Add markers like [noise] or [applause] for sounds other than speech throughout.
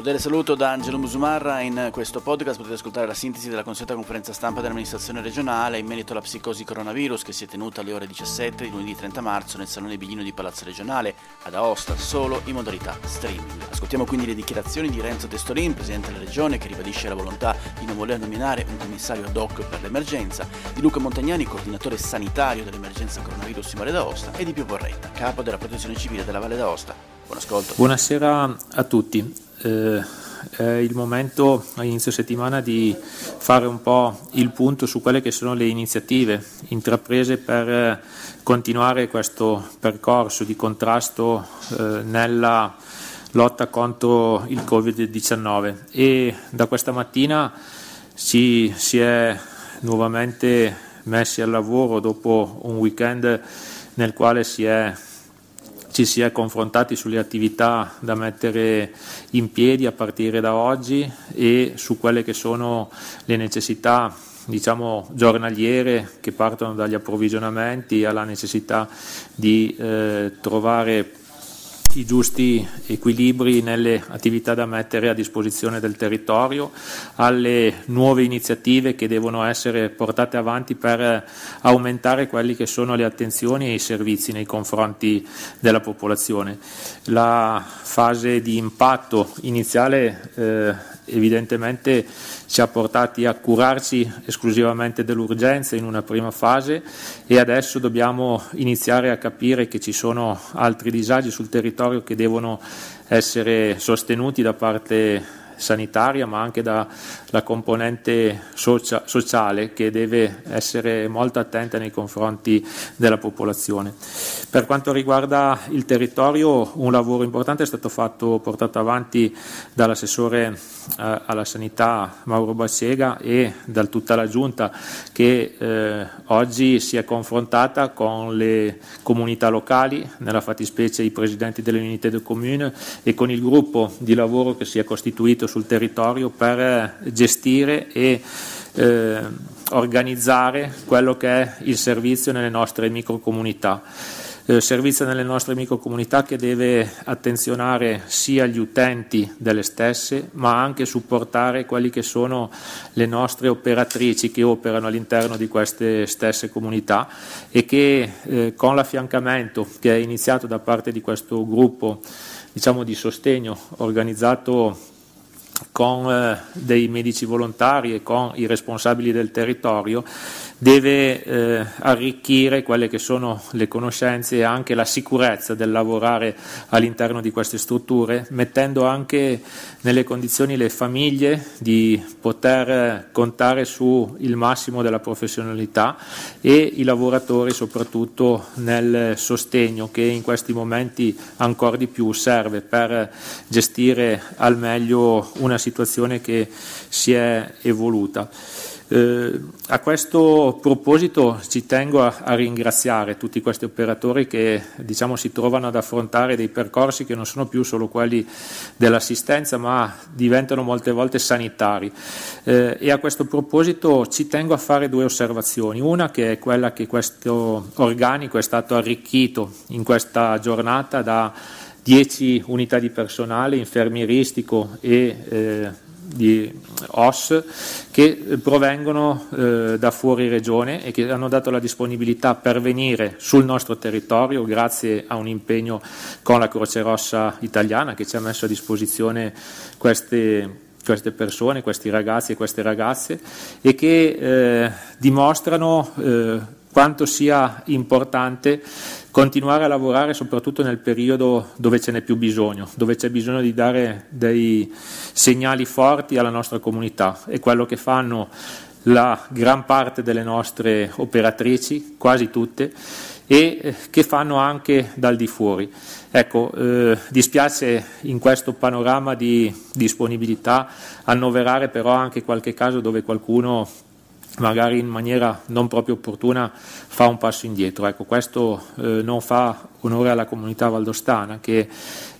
Cordiale saluto da Angelo Musumarra, in questo podcast potete ascoltare la sintesi della consueta conferenza stampa dell'amministrazione regionale in merito alla psicosi coronavirus che si è tenuta alle ore 17 di lunedì 30 marzo nel Salone Biglino di Palazzo Regionale ad Aosta, solo in modalità streaming. Ascoltiamo quindi le dichiarazioni di Renzo Testolin, Presidente della Regione, che ribadisce la volontà di non voler nominare un commissario ad hoc per l'emergenza, di Luca Montagnani, coordinatore sanitario dell'emergenza coronavirus in Valle d'Aosta e di Pio Porretta, capo della protezione civile della Valle d'Aosta. Buon ascolto. Buonasera a tutti eh, è il momento a inizio settimana di fare un po' il punto su quelle che sono le iniziative intraprese per eh, continuare questo percorso di contrasto eh, nella lotta contro il Covid-19 e da questa mattina ci si è nuovamente messi al lavoro dopo un weekend nel quale si è ci si è confrontati sulle attività da mettere in piedi a partire da oggi e su quelle che sono le necessità diciamo giornaliere che partono dagli approvvigionamenti alla necessità di eh, trovare i giusti equilibri nelle attività da mettere a disposizione del territorio, alle nuove iniziative che devono essere portate avanti per aumentare quelli che sono le attenzioni e i servizi nei confronti della popolazione. La fase di impatto iniziale eh, evidentemente ci ha portati a curarci esclusivamente dell'urgenza in una prima fase e adesso dobbiamo iniziare a capire che ci sono altri disagi sul territorio che devono essere sostenuti da parte sanitaria ma anche dalla componente socia- sociale che deve essere molto attenta nei confronti della popolazione. Per quanto riguarda il territorio un lavoro importante è stato fatto, portato avanti dall'assessore eh, alla sanità Mauro Bassega e da tutta la giunta che eh, oggi si è confrontata con le comunità locali, nella fattispecie i presidenti delle unità del comune e con il gruppo di lavoro che si è costituito sul territorio per eh, gestire e eh, organizzare quello che è il servizio nelle nostre microcomunità. Eh, servizio nelle nostre microcomunità che deve attenzionare sia gli utenti delle stesse, ma anche supportare quelli che sono le nostre operatrici che operano all'interno di queste stesse comunità e che eh, con l'affiancamento che è iniziato da parte di questo gruppo diciamo, di sostegno organizzato con eh, dei medici volontari e con i responsabili del territorio deve eh, arricchire quelle che sono le conoscenze e anche la sicurezza del lavorare all'interno di queste strutture, mettendo anche nelle condizioni le famiglie di poter contare su il massimo della professionalità e i lavoratori soprattutto nel sostegno che in questi momenti ancora di più serve per gestire al meglio una situazione che si è evoluta. Eh, a questo proposito ci tengo a, a, ringraziare tutti questi operatori che diciamo, si trovano ad affrontare dei percorsi che non sono più solo quelli dell'assistenza ma diventano molte volte sanitari. Eh, e a questo proposito ci tengo a fare due osservazioni, una che è quella che questo organico è stato arricchito in questa giornata da 10 unità di personale infermieristico e eh, di OS che provengono eh, da fuori regione e che hanno dato la disponibilità per venire sul nostro territorio grazie a un impegno con la Croce Rossa italiana che ci ha messo a disposizione queste queste persone, questi ragazzi e queste ragazze e che eh, dimostrano eh, quanto sia importante continuare a lavorare soprattutto nel periodo dove ce n'è più bisogno, dove c'è bisogno di dare dei segnali forti alla nostra comunità. È quello che fanno la gran parte delle nostre operatrici, quasi tutte, e eh, che fanno anche dal di fuori. Ecco, eh, dispiace in questo panorama di disponibilità annoverare però anche qualche caso dove qualcuno magari in maniera non proprio opportuna fa un passo indietro. Ecco, questo eh, non fa onore alla comunità valdostana che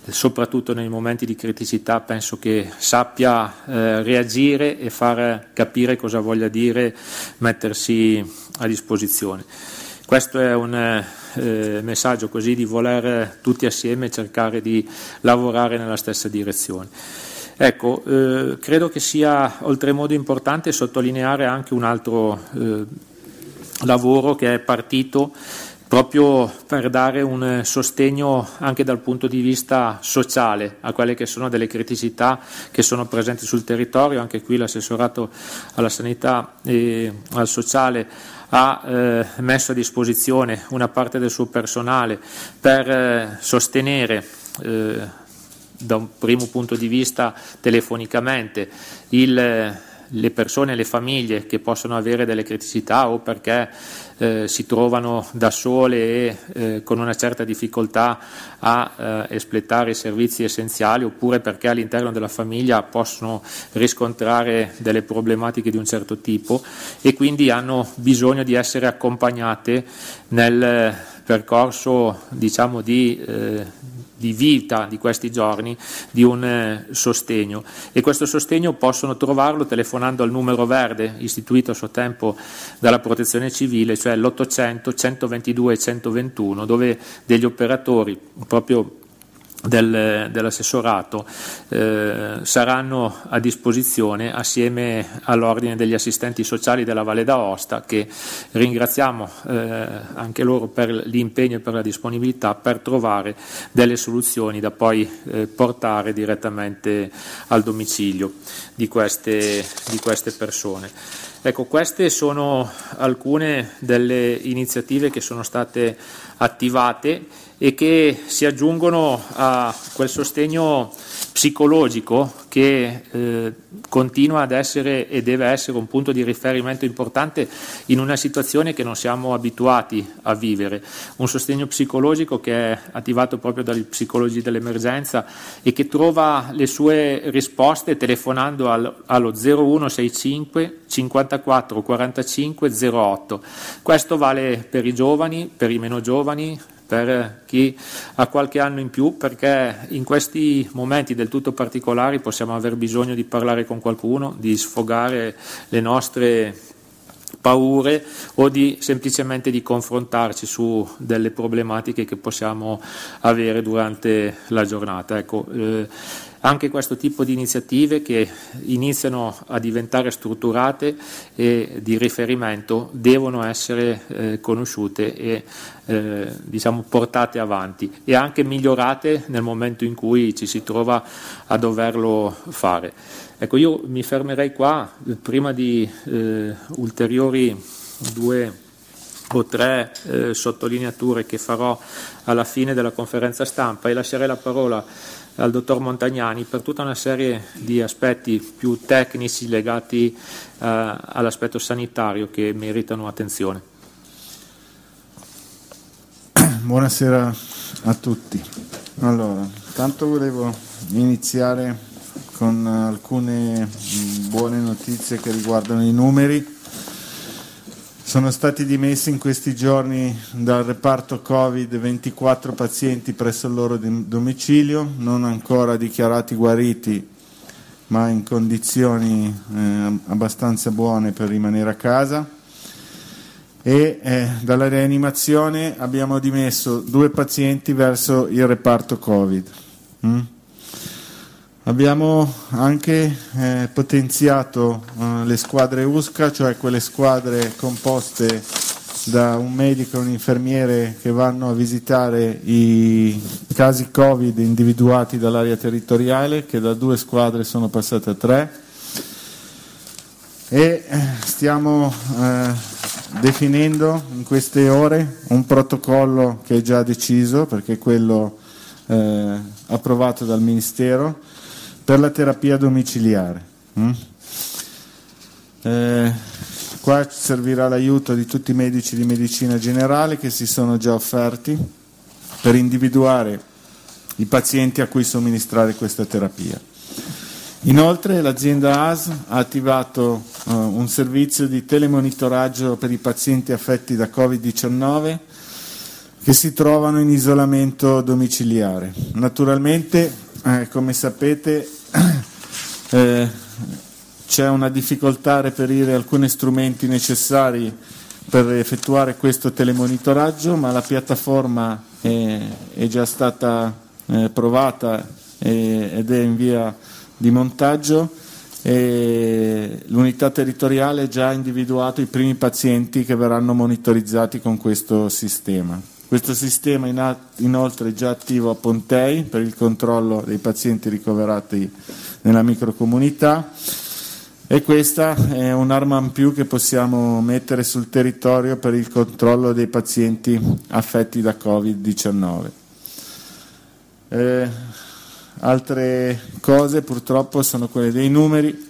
soprattutto nei momenti di criticità penso che sappia eh, reagire e far capire cosa voglia dire mettersi a disposizione. Questo è un eh, messaggio così di voler tutti assieme cercare di lavorare nella stessa direzione. Ecco, eh, credo che sia oltremodo importante sottolineare anche un altro eh, lavoro che è partito proprio per dare un sostegno anche dal punto di vista sociale a quelle che sono delle criticità che sono presenti sul territorio. Anche qui l'assessorato alla sanità e al sociale ha eh, messo a disposizione una parte del suo personale per eh, sostenere eh, da un primo punto di vista telefonicamente. Il, le persone, le famiglie che possono avere delle criticità o perché eh, si trovano da sole e eh, con una certa difficoltà a eh, espletare i servizi essenziali oppure perché all'interno della famiglia possono riscontrare delle problematiche di un certo tipo e quindi hanno bisogno di essere accompagnate nel percorso diciamo, di, eh, di vita di questi giorni di un eh, sostegno. E questo sostegno possono trovarlo telefonando al numero verde istituito a suo tempo dalla protezione civile, cioè l'800 122 121 dove degli operatori proprio del, dell'assessorato eh, saranno a disposizione assieme all'ordine degli assistenti sociali della Valle d'Aosta che ringraziamo eh, anche loro per l'impegno e per la disponibilità per trovare delle soluzioni da poi eh, portare direttamente al domicilio di queste, di queste persone. Ecco, queste sono alcune delle iniziative che sono state attivate e che si aggiungono a quel sostegno psicologico che eh, continua ad essere e deve essere un punto di riferimento importante in una situazione che non siamo abituati a vivere, un sostegno psicologico che è attivato proprio dagli psicologi dell'emergenza e che trova le sue risposte telefonando al, allo 0165 54 45 08. Questo vale per i giovani, per i meno giovani, per chi ha qualche anno in più, perché in questi momenti del tutto particolari possiamo aver bisogno di parlare con qualcuno, di sfogare le nostre paure o di semplicemente di confrontarci su delle problematiche che possiamo avere durante la giornata. Ecco, eh, anche questo tipo di iniziative che iniziano a diventare strutturate e di riferimento devono essere eh, conosciute e eh, diciamo, portate avanti e anche migliorate nel momento in cui ci si trova a doverlo fare. Ecco, io mi fermerei qua prima di eh, ulteriori due o tre eh, sottolineature che farò alla fine della conferenza stampa e lascerei la parola al dottor Montagnani per tutta una serie di aspetti più tecnici legati eh, all'aspetto sanitario che meritano attenzione. [clears throat] Buonasera a tutti. Allora, tanto volevo iniziare con alcune buone notizie che riguardano i numeri sono stati dimessi in questi giorni dal reparto Covid 24 pazienti presso il loro domicilio, non ancora dichiarati guariti, ma in condizioni eh, abbastanza buone per rimanere a casa. E eh, dalla rianimazione abbiamo dimesso due pazienti verso il reparto Covid. Mm? Abbiamo anche eh, potenziato eh, le squadre USCA, cioè quelle squadre composte da un medico e un infermiere che vanno a visitare i casi Covid individuati dall'area territoriale, che da due squadre sono passate a tre. E eh, stiamo eh, definendo in queste ore un protocollo che è già deciso, perché è quello eh, approvato dal Ministero, per la terapia domiciliare. Mm? Eh, qua servirà l'aiuto di tutti i medici di medicina generale che si sono già offerti per individuare i pazienti a cui somministrare questa terapia. Inoltre l'azienda AS ha attivato uh, un servizio di telemonitoraggio per i pazienti affetti da Covid-19 che si trovano in isolamento domiciliare. Naturalmente, eh, come sapete, eh, c'è una difficoltà a reperire alcuni strumenti necessari per effettuare questo telemonitoraggio, ma la piattaforma è, è già stata eh, provata e, ed è in via di montaggio e l'unità territoriale ha già individuato i primi pazienti che verranno monitorizzati con questo sistema. Questo sistema in inoltre è già attivo a Pontei per il controllo dei pazienti ricoverati nella microcomunità e questa è un'arma in più che possiamo mettere sul territorio per il controllo dei pazienti affetti da Covid-19. Eh, altre cose purtroppo sono quelle dei numeri.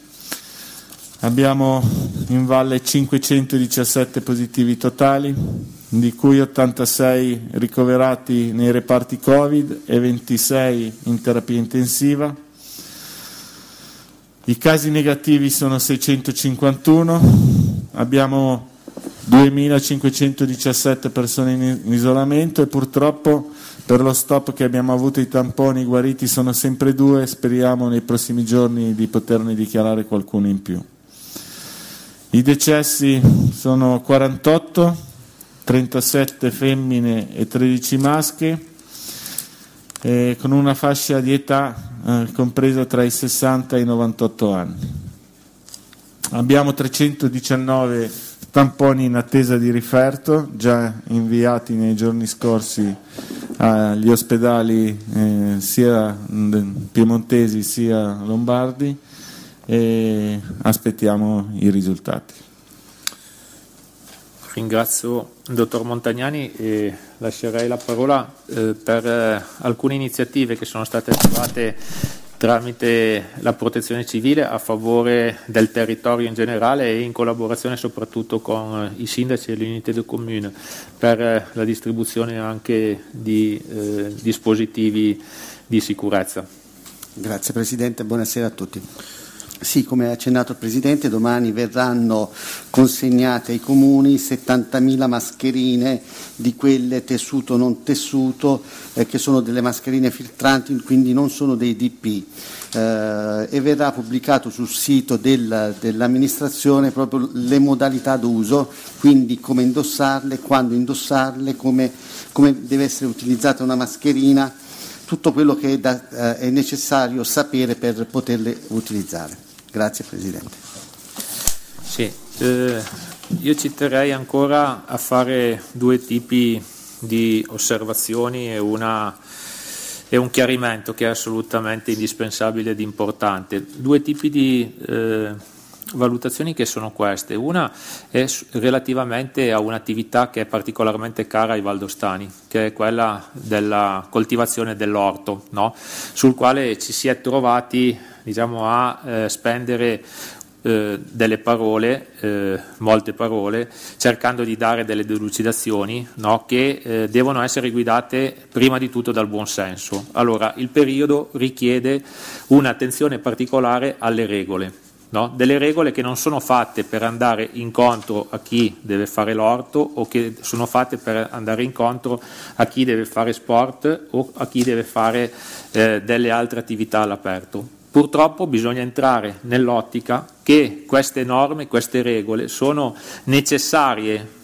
Abbiamo in valle 517 positivi totali, di cui 86 ricoverati nei reparti Covid e 26 in terapia intensiva. I casi negativi sono 651, abbiamo 2517 persone in isolamento e purtroppo per lo stop che abbiamo avuto i tamponi guariti sono sempre due, speriamo nei prossimi giorni di poterne dichiarare qualcuno in più. I decessi sono 48, 37 femmine e 13 maschi, eh, con una fascia di età eh, compresa tra i 60 e i 98 anni. Abbiamo 319 tamponi in attesa di riferto, già inviati nei giorni scorsi agli ospedali eh, sia piemontesi sia lombardi e aspettiamo i risultati. Ringrazio dottor Montagnani e lascerei la parola eh, per eh, alcune iniziative che sono state attivate tramite la protezione civile a favore del territorio in generale e in collaborazione soprattutto con eh, i sindaci e le unità del comune per eh, la distribuzione anche di eh, dispositivi di sicurezza. Grazie Presidente, buonasera a tutti. Sì, come ha accennato il Presidente, domani verranno consegnate ai comuni 70.000 mascherine di quelle tessuto non tessuto, eh, che sono delle mascherine filtranti, quindi non sono dei DP. Eh, e verrà pubblicato sul sito del, dell'amministrazione proprio le modalità d'uso, quindi come indossarle, quando indossarle, come, come deve essere utilizzata una mascherina, tutto quello che è, da, eh, è necessario sapere per poterle utilizzare. Grazie Presidente. Sì, eh, io ci terrei ancora a fare due tipi di osservazioni e, una, e un chiarimento che è assolutamente indispensabile ed importante. Due tipi di eh, valutazioni che sono queste. Una è relativamente a un'attività che è particolarmente cara ai valdostani, che è quella della coltivazione dell'orto, no? sul quale ci si è trovati diciamo, a eh, spendere eh, delle parole, eh, molte parole, cercando di dare delle delucidazioni no, che eh, devono essere guidate prima di tutto dal buon senso. Allora, il periodo richiede un'attenzione particolare alle regole. No? delle regole che non sono fatte per andare incontro a chi deve fare l'orto o che sono fatte per andare incontro a chi deve fare sport o a chi deve fare eh, delle altre attività all'aperto. Purtroppo bisogna entrare nell'ottica che queste norme, queste regole sono necessarie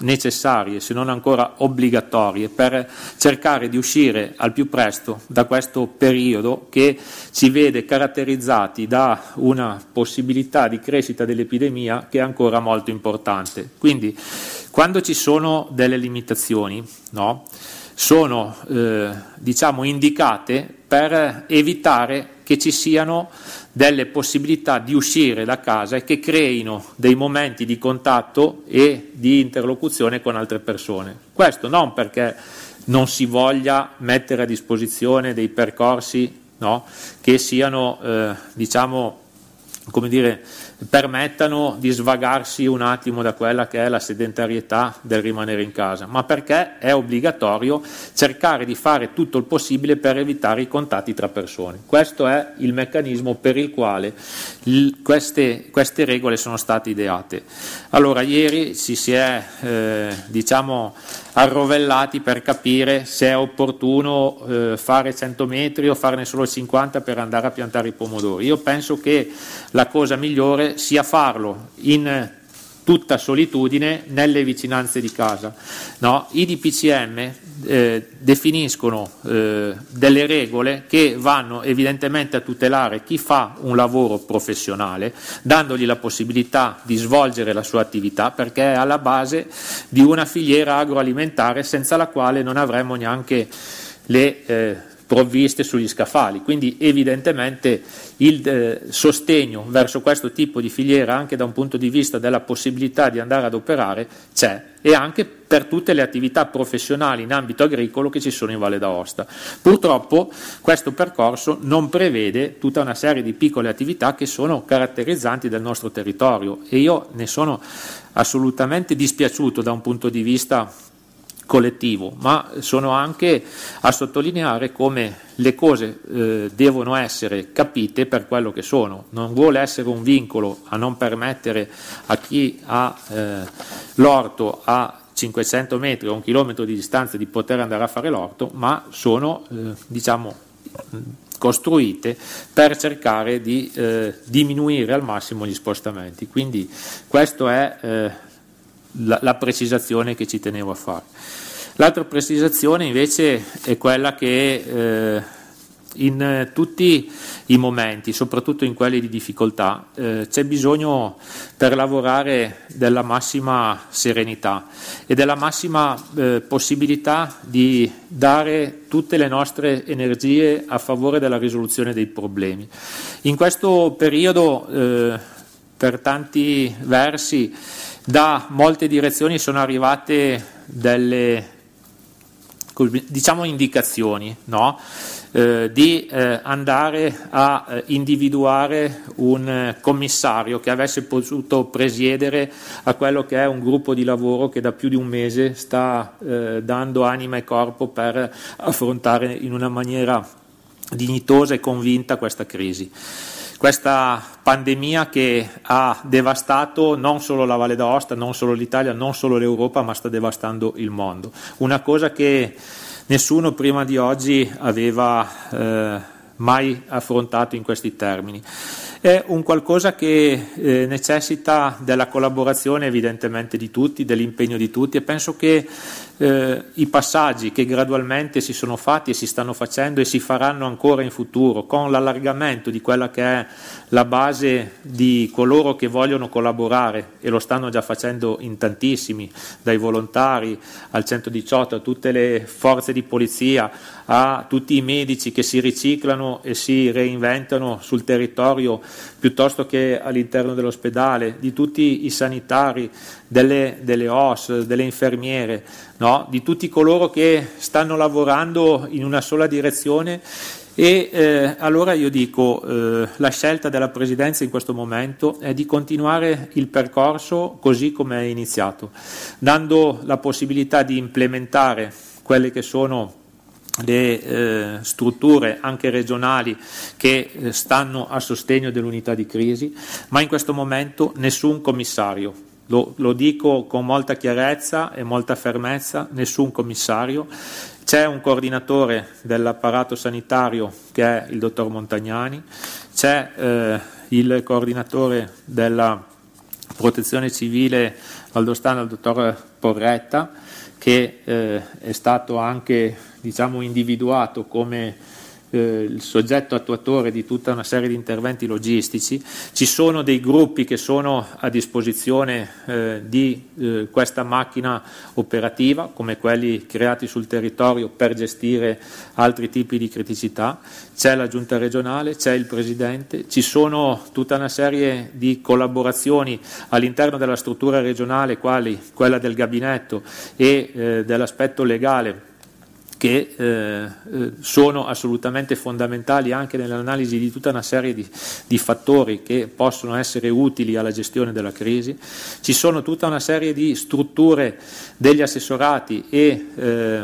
necessarie, se non ancora obbligatorie, per cercare di uscire al più presto da questo periodo che ci vede caratterizzati da una possibilità di crescita dell'epidemia che è ancora molto importante. Quindi, quando ci sono delle limitazioni, no, sono eh, diciamo, indicate per evitare che ci siano delle possibilità di uscire da casa e che creino dei momenti di contatto e di interlocuzione con altre persone. Questo non perché non si voglia mettere a disposizione dei percorsi no, che siano eh, diciamo, come dire, permettano di svagarsi un attimo da quella che è la sedentarietà del rimanere in casa, ma perché è obbligatorio cercare di fare tutto il possibile per evitare i contatti tra persone. Questo è il meccanismo per il quale queste, queste regole sono state ideate. Allora, ieri ci si è eh, diciamo, arrovellati per capire se è opportuno eh, fare 100 metri o farne solo 50 per andare a piantare i pomodori. Io penso che la cosa migliore sia farlo in tutta solitudine nelle vicinanze di casa. No? I DPCM eh, definiscono eh, delle regole che vanno evidentemente a tutelare chi fa un lavoro professionale, dandogli la possibilità di svolgere la sua attività, perché è alla base di una filiera agroalimentare senza la quale non avremmo neanche le eh, provviste sugli scaffali. Quindi evidentemente il eh, sostegno verso questo tipo di filiera anche da un punto di vista della possibilità di andare ad operare c'è e anche per tutte le attività professionali in ambito agricolo che ci sono in Valle d'Aosta. Purtroppo questo percorso non prevede tutta una serie di piccole attività che sono caratterizzanti del nostro territorio e io ne sono assolutamente dispiaciuto da un punto di vista collettivo, ma sono anche a sottolineare come le cose eh, devono essere capite per quello che sono. Non vuole essere un vincolo a non permettere a chi ha eh, l'orto a 500 metri o un chilometro di distanza di poter andare a fare l'orto, ma sono eh, diciamo, costruite per cercare di eh, diminuire al massimo gli spostamenti. Quindi questa è eh, la, la precisazione che ci tenevo a fare. L'altra precisazione invece è quella che eh, in tutti i momenti, soprattutto in quelli di difficoltà, eh, c'è bisogno per lavorare della massima serenità e della massima eh, possibilità di dare tutte le nostre energie a favore della risoluzione dei problemi. In questo periodo, eh, per tanti versi, da molte direzioni sono arrivate delle diciamo indicazioni, no? eh, di eh, andare a eh, individuare un commissario che avesse potuto presiedere a quello che è un gruppo di lavoro che da più di un mese sta eh, dando anima e corpo per affrontare in una maniera dignitosa e convinta questa crisi questa pandemia che ha devastato non solo la Valle d'Aosta, non solo l'Italia, non solo l'Europa, ma sta devastando il mondo. Una cosa che nessuno prima di oggi aveva eh, mai affrontato in questi termini. È un qualcosa che eh, necessita della collaborazione evidentemente di tutti, dell'impegno di tutti e penso che eh, i passaggi che gradualmente si sono fatti e si stanno facendo e si faranno ancora in futuro, con l'allargamento di quella che è la base di coloro che vogliono collaborare e lo stanno già facendo in tantissimi, dai volontari al 118, a tutte le forze di polizia, a tutti i medici che si riciclano e si reinventano sul territorio piuttosto che all'interno dell'ospedale, di tutti i sanitari, delle, delle OS, delle infermiere, no? di tutti coloro che stanno lavorando in una sola direzione e eh, allora io dico, eh, la scelta della Presidenza in questo momento è di continuare il percorso così come è iniziato, dando la possibilità di implementare quelle che sono le eh, strutture anche regionali che eh, stanno a sostegno dell'unità di crisi, ma in questo momento nessun commissario. Lo, lo dico con molta chiarezza e molta fermezza, nessun commissario. C'è un coordinatore dell'apparato sanitario che è il dottor Montagnani, c'è eh, il coordinatore della protezione civile valdostana il dottor Porretta che eh, è stato anche diciamo, individuato come eh, il soggetto attuatore di tutta una serie di interventi logistici, ci sono dei gruppi che sono a disposizione eh, di eh, questa macchina operativa, come quelli creati sul territorio per gestire altri tipi di criticità, c'è la giunta regionale, c'è il presidente, ci sono tutta una serie di collaborazioni all'interno della struttura regionale, quali quella del gabinetto e eh, dell'aspetto legale che eh, eh, sono assolutamente fondamentali anche nell'analisi di tutta una serie di, di, fattori che possono essere utili alla gestione della crisi. Ci sono tutta una serie di strutture degli assessorati e eh,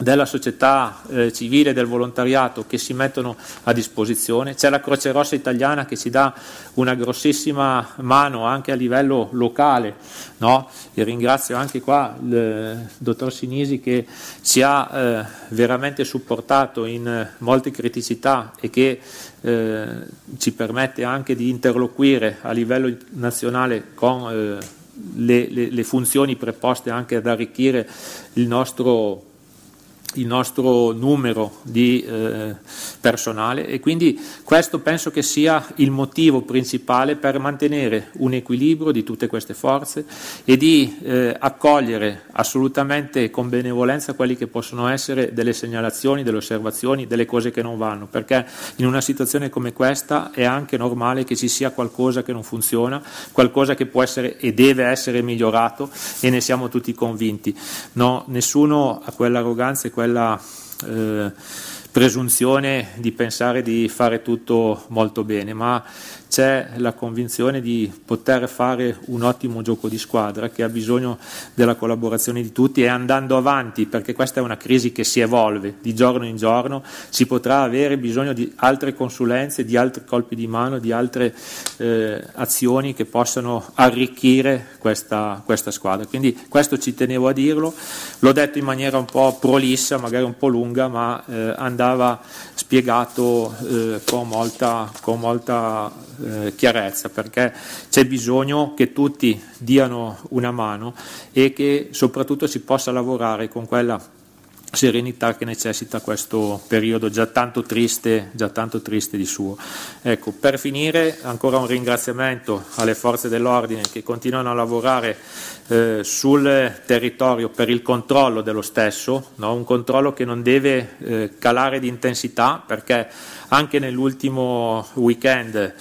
della società eh, civile del volontariato che si mettono a disposizione, c'è la Croce Rossa italiana che ci dà una grossissima mano anche a livello locale, no? e ringrazio anche qua il dottor Sinisi che ci ha eh, veramente supportato in molte criticità e che eh, ci permette anche di interloquire a livello nazionale con eh, le, le, le funzioni preposte anche ad arricchire il nostro il nostro numero di eh, personale e quindi questo penso che sia il motivo principale per mantenere un equilibrio di tutte queste forze e di eh, accogliere assolutamente con benevolenza quelli che possono essere delle segnalazioni, delle osservazioni, delle cose che non vanno, perché in una situazione come questa è anche normale che ci sia qualcosa che non funziona, qualcosa che può essere e deve essere migliorato e ne siamo tutti convinti. No, nessuno ha quell'arroganza e quella eh, presunzione di pensare di fare tutto molto bene, ma c'è la convinzione di poter fare un ottimo gioco di squadra che ha bisogno della collaborazione di tutti e andando avanti, perché questa è una crisi che si evolve di giorno in giorno, si potrà avere bisogno di altre consulenze, di altri colpi di mano, di altre eh, azioni che possano arricchire questa, questa squadra. Quindi questo ci tenevo a dirlo, l'ho detto in maniera un po' prolissa, magari un po' lunga, ma eh, andava spiegato eh, con molta, con molta eh, chiarezza perché c'è bisogno che tutti diano una mano e che soprattutto si possa lavorare con quella serenità che necessita questo periodo già tanto triste, già tanto triste di suo. Ecco, per finire ancora un ringraziamento alle forze dell'ordine che continuano a lavorare eh, sul territorio per il controllo dello stesso, no? un controllo che non deve eh, calare di intensità perché anche nell'ultimo weekend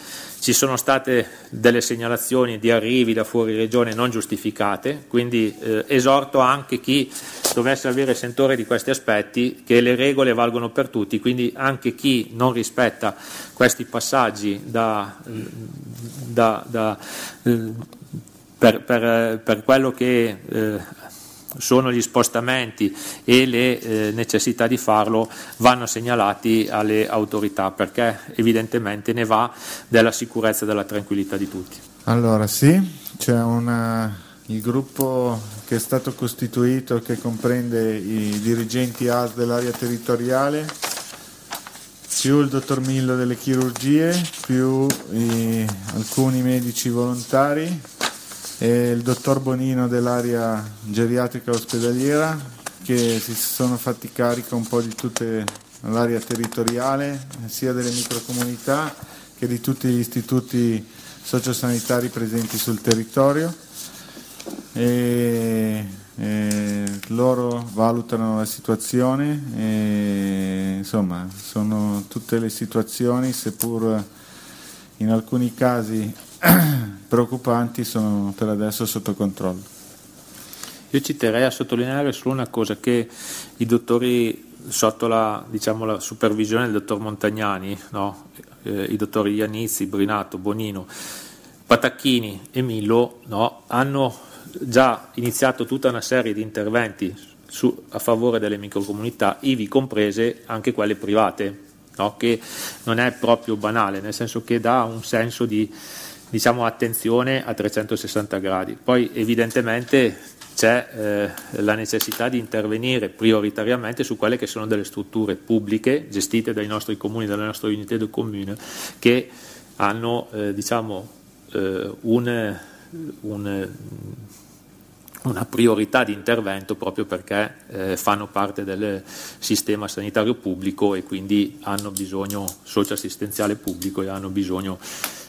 ci sono state delle segnalazioni di arrivi da fuori regione non giustificate, quindi eh, esorto anche chi dovesse avere sentore di questi aspetti che le regole valgono per tutti, quindi anche chi non rispetta questi passaggi da, da, da, eh, per, per, per, quello che eh, sono gli spostamenti e le eh, necessità di farlo vanno segnalati alle autorità perché evidentemente ne va della sicurezza e della tranquillità di tutti. Allora sì, c'è una, il gruppo che è stato costituito che comprende i dirigenti AS dell'area territoriale più il dottor Millo delle chirurgie, più i, alcuni medici volontari e il dottor Bonino dell'area geriatrica ospedaliera che si sono fatti carico un po' di tutta l'area territoriale, sia delle microcomunità che di tutti gli istituti sociosanitari presenti sul territorio. E, e loro valutano la situazione e insomma sono tutte le situazioni seppur in alcuni casi [clears throat] preoccupanti sono per adesso sotto controllo. Io ci terrei a sottolineare solo una cosa, che i dottori sotto la, diciamo, la supervisione del dottor Montagnani, no? eh, i dottori Iannizzi, Brinato, Bonino, Patacchini e Millo no? hanno già iniziato tutta una serie di interventi su, a favore delle microcomunità, ivi comprese anche quelle private, no? che non è proprio banale, nel senso che dà un senso di diciamo, attenzione a 360 gradi. Poi evidentemente c'è eh, la necessità di intervenire prioritariamente su quelle che sono delle strutture pubbliche gestite dai nostri comuni, dalle nostre unità di comune, che hanno eh, diciamo, eh, un un, una priorità di intervento proprio perché eh, fanno parte del sistema sanitario pubblico e quindi hanno bisogno socio-assistenziale pubblico e hanno bisogno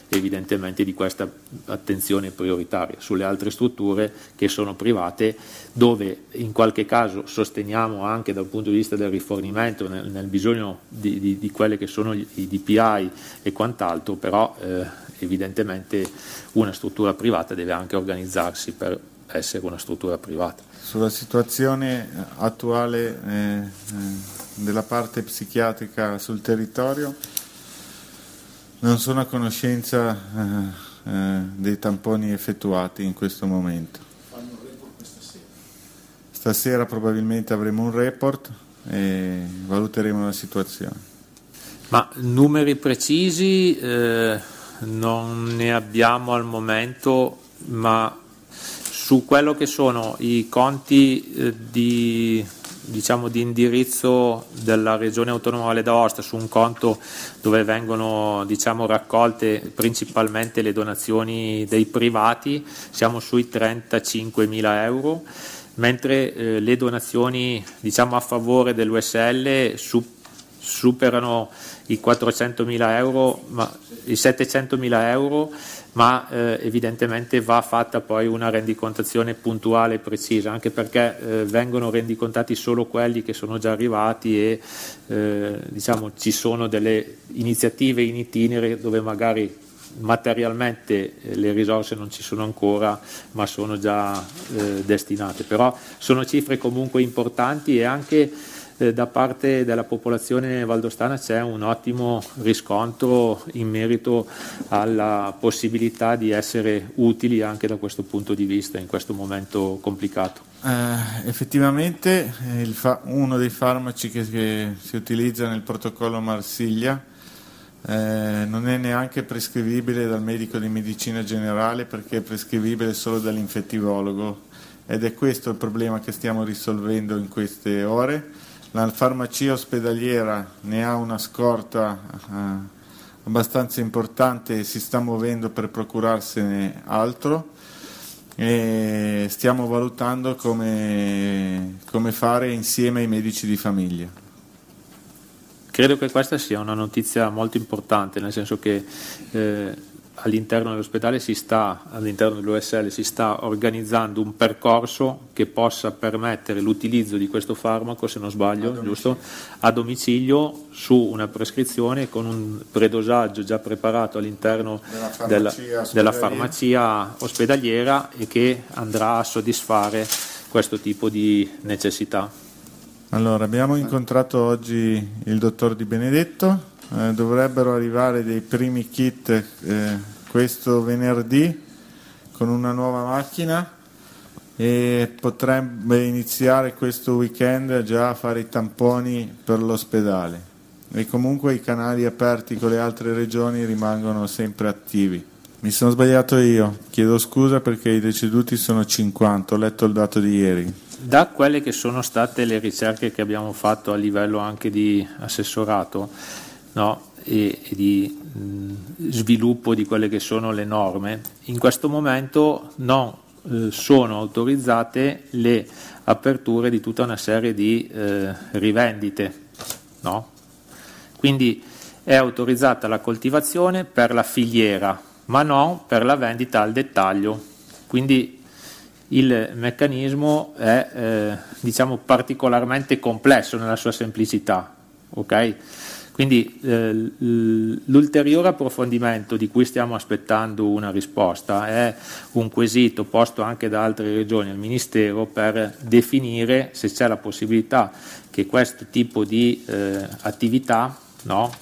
evidentemente di questa attenzione prioritaria. Sulle altre strutture che sono private, dove in qualche caso sosteniamo anche dal punto di vista del rifornimento nel, nel bisogno di, di, di quelli che sono i DPI e quant'altro, però eh, evidentemente una struttura privata deve anche organizzarsi per essere una struttura privata. Sulla situazione attuale eh, eh, della parte psichiatrica sul territorio, non sono a conoscenza eh, eh, dei tamponi effettuati in questo momento. Stasera probabilmente avremo un report e valuteremo la situazione. Ma numeri precisi eh, non ne abbiamo al momento, ma su quello che sono i conti eh, di, diciamo, di, indirizzo della Regione Autonoma Valle d'Aosta, su un conto dove vengono diciamo, raccolte principalmente le donazioni dei privati, siamo sui 35 mila euro, mentre eh, le donazioni diciamo, a favore dell'USL su, superano i 400 mila euro, ma, i 700 mila euro ma eh, evidentemente va fatta poi una rendicontazione puntuale e precisa, anche perché eh, vengono rendicontati solo quelli che sono già arrivati e eh, diciamo, ci sono delle iniziative in itinere dove magari materialmente eh, le risorse non ci sono ancora ma sono già eh, destinate, però sono cifre comunque importanti e anche eh, da parte della popolazione valdostana c'è un ottimo riscontro in merito alla possibilità di essere utili anche da questo punto di vista in questo momento complicato. Eh, effettivamente eh, fa- uno dei farmaci che, che, si utilizza nel protocollo Marsiglia eh, non è neanche prescrivibile dal medico di medicina generale perché è prescrivibile solo dall'infettivologo ed è questo il problema che stiamo risolvendo in queste ore la farmacia ospedaliera ne ha una scorta eh, abbastanza importante e si sta muovendo per procurarsene altro e stiamo valutando come, come fare insieme ai medici di famiglia. Credo che questa sia una notizia molto importante, nel senso che eh, all'interno dell'ospedale si sta, all'interno dell'OSL si sta organizzando un percorso che possa permettere l'utilizzo di questo farmaco, se non sbaglio, a giusto, a domicilio su una prescrizione con un predosaggio già preparato all'interno della farmacia, della, ospedaliera. della farmacia ospedaliera e che andrà a soddisfare questo tipo di necessità. Allora, abbiamo incontrato oggi il dottor Di Benedetto, eh, dovrebbero arrivare dei primi kit eh, questo venerdì con una nuova macchina e potrebbe iniziare questo weekend già a fare i tamponi per l'ospedale e comunque i canali aperti con le altre regioni rimangono sempre attivi. Mi sono sbagliato io, chiedo scusa perché i deceduti sono 50, ho letto il dato di ieri. Da quelle che sono state le ricerche che abbiamo fatto a livello anche di assessorato, no? e, e, di mh, sviluppo di quelle che sono le norme, in questo momento non eh, sono autorizzate le aperture di tutta una serie di eh, rivendite. No? Quindi è autorizzata la coltivazione per la filiera, ma non per la vendita al dettaglio. Quindi il meccanismo è eh, diciamo particolarmente complesso nella sua semplicità. Okay? Quindi eh, l'ulteriore approfondimento di cui stiamo aspettando una risposta è un quesito posto anche da altre regioni al Ministero per definire se c'è la possibilità che questo tipo di eh, attività no,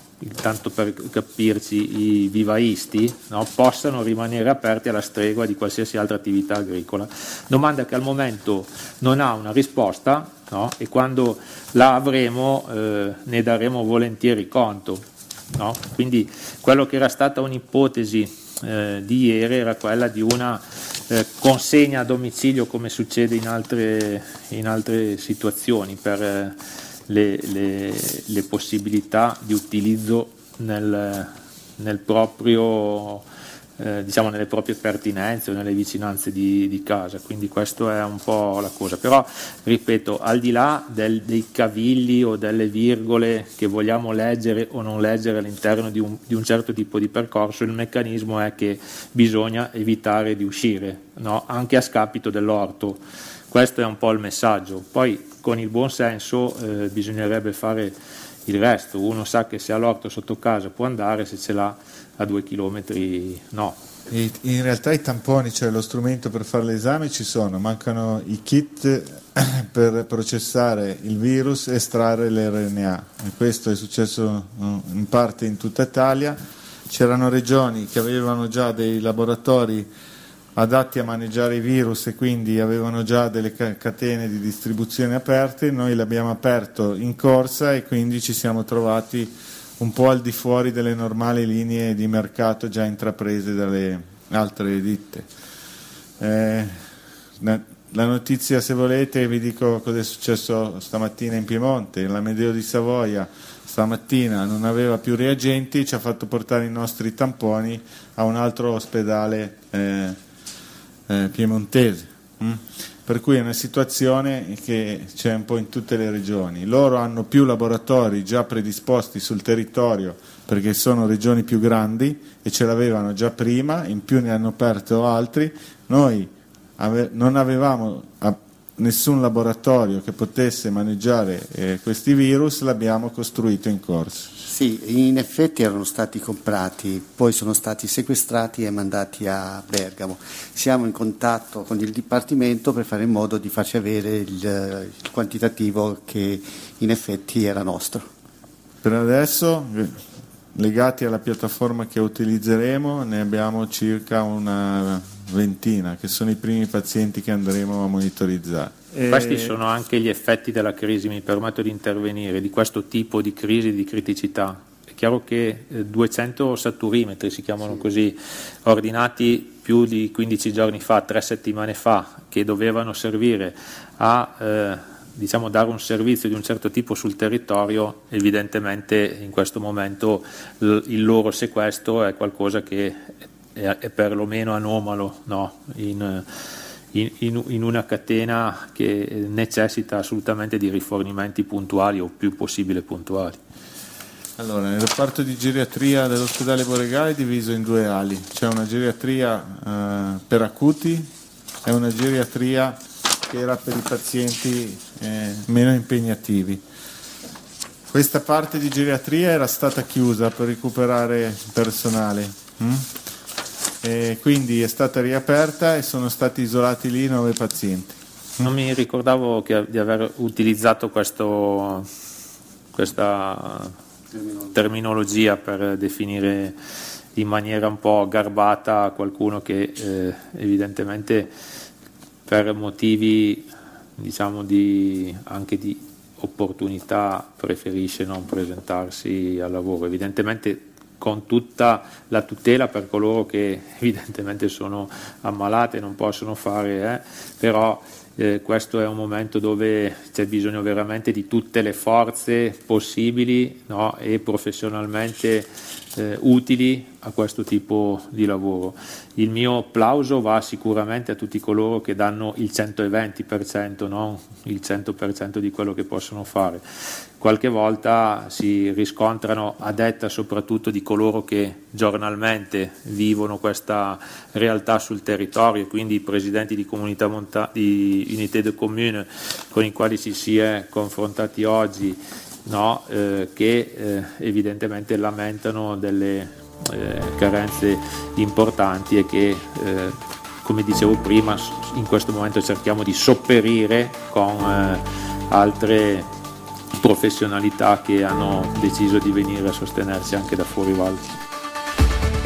tanto per capirci i vivaisti, no, possano rimanere aperti alla stregua di qualsiasi altra attività agricola. Domanda che al momento non ha una risposta no, e quando la avremo eh, ne daremo volentieri conto. No? Quindi quello che era stata un'ipotesi eh, di ieri era quella di una eh, consegna a domicilio come succede in altre, in altre situazioni per eh, le, le, le possibilità di utilizzo nel, nel proprio eh, diciamo nelle proprie pertinenze o nelle vicinanze di, di, casa, quindi questo è un po' la cosa. Però, ripeto, al di là del, dei cavilli o delle virgole che vogliamo leggere o non leggere all'interno di un, di un certo tipo di percorso, il meccanismo è che bisogna evitare di uscire, no? anche a scapito dell'orto. Questo è un po' il messaggio. Poi con il buon senso eh, bisognerebbe fare il resto. Uno sa che se ha l'orto sotto casa può andare, se ce l'ha a due chilometri no. in realtà i tamponi, cioè lo strumento per fare l'esame ci sono, mancano i kit per processare il virus e estrarre l'RNA. E questo è successo in parte in tutta Italia. C'erano regioni che avevano già dei laboratori adatti a maneggiare i virus e quindi avevano già delle catene di distribuzione aperte, noi l'abbiamo aperto in corsa e quindi ci siamo trovati un po' al di fuori delle normali linee di mercato già intraprese dalle altre ditte. Eh, la notizia, se volete, vi dico cosa è successo stamattina in Piemonte. La Medeo di Savoia stamattina non aveva più reagenti, ci ha fatto portare i nostri tamponi a un altro ospedale eh, eh, piemontese. Mm? Per cui è una situazione che c'è un po' in tutte le regioni. Loro hanno più laboratori già predisposti sul territorio perché sono regioni più grandi e ce l'avevano già prima, in più ne hanno aperto altri. Noi ave- non avevamo nessun laboratorio che potesse maneggiare eh, questi virus, l'abbiamo costruito in corso. Sì, in effetti erano stati comprati, poi sono stati sequestrati e mandati a Bergamo. Siamo in contatto con il Dipartimento per fare in modo di farci avere il, il quantitativo che in effetti era nostro. Per adesso, legati alla piattaforma che utilizzeremo, ne abbiamo circa una ventina, che sono i primi pazienti che andremo a monitorizzare. E... Questi sono anche gli effetti della crisi, mi permetto di intervenire, di questo tipo di crisi, di criticità. È chiaro che 200 eh, saturimetri, si chiamano sì. così, ordinati più di 15 giorni fa, tre settimane fa, che dovevano servire a eh, diciamo, dare un servizio di un certo tipo sul territorio, evidentemente in questo momento il loro sequestro è qualcosa che è, è perlomeno anomalo no? in, in, in, una catena che necessita assolutamente di rifornimenti puntuali o più possibile puntuali. Allora, il reparto di geriatria dell'ospedale Boregale è diviso in due ali, c'è una geriatria eh, per acuti e una geriatria che era per i pazienti eh, meno impegnativi. Questa parte di geriatria era stata chiusa per recuperare personale. E quindi è stata riaperta e sono stati isolati lì nove pazienti. Non mi ricordavo che, di aver utilizzato questo, questa terminologia per definire in maniera un po' garbata qualcuno che eh, evidentemente per motivi diciamo di, anche di opportunità preferisce non presentarsi al lavoro. Evidentemente con tutta la tutela per coloro che [laughs] evidentemente sono ammalati e non possono fare, eh, però eh, questo è un momento dove c'è bisogno veramente di tutte le forze possibili no, e professionalmente eh, utili a questo tipo di lavoro. Il mio applauso va sicuramente a tutti coloro che danno il 120%, non il 100% di quello che possono fare. Qualche volta si riscontrano a detta soprattutto di coloro che giornalmente vivono questa realtà sul territorio, quindi i presidenti di comunità monta- di unité de commune con i quali ci si è confrontati oggi no, eh, che eh, evidentemente lamentano delle eh, carenze importanti e che eh, come dicevo prima in questo momento cerchiamo di sopperire con eh, altre professionalità che hanno deciso di venire a sostenersi anche da fuori Val.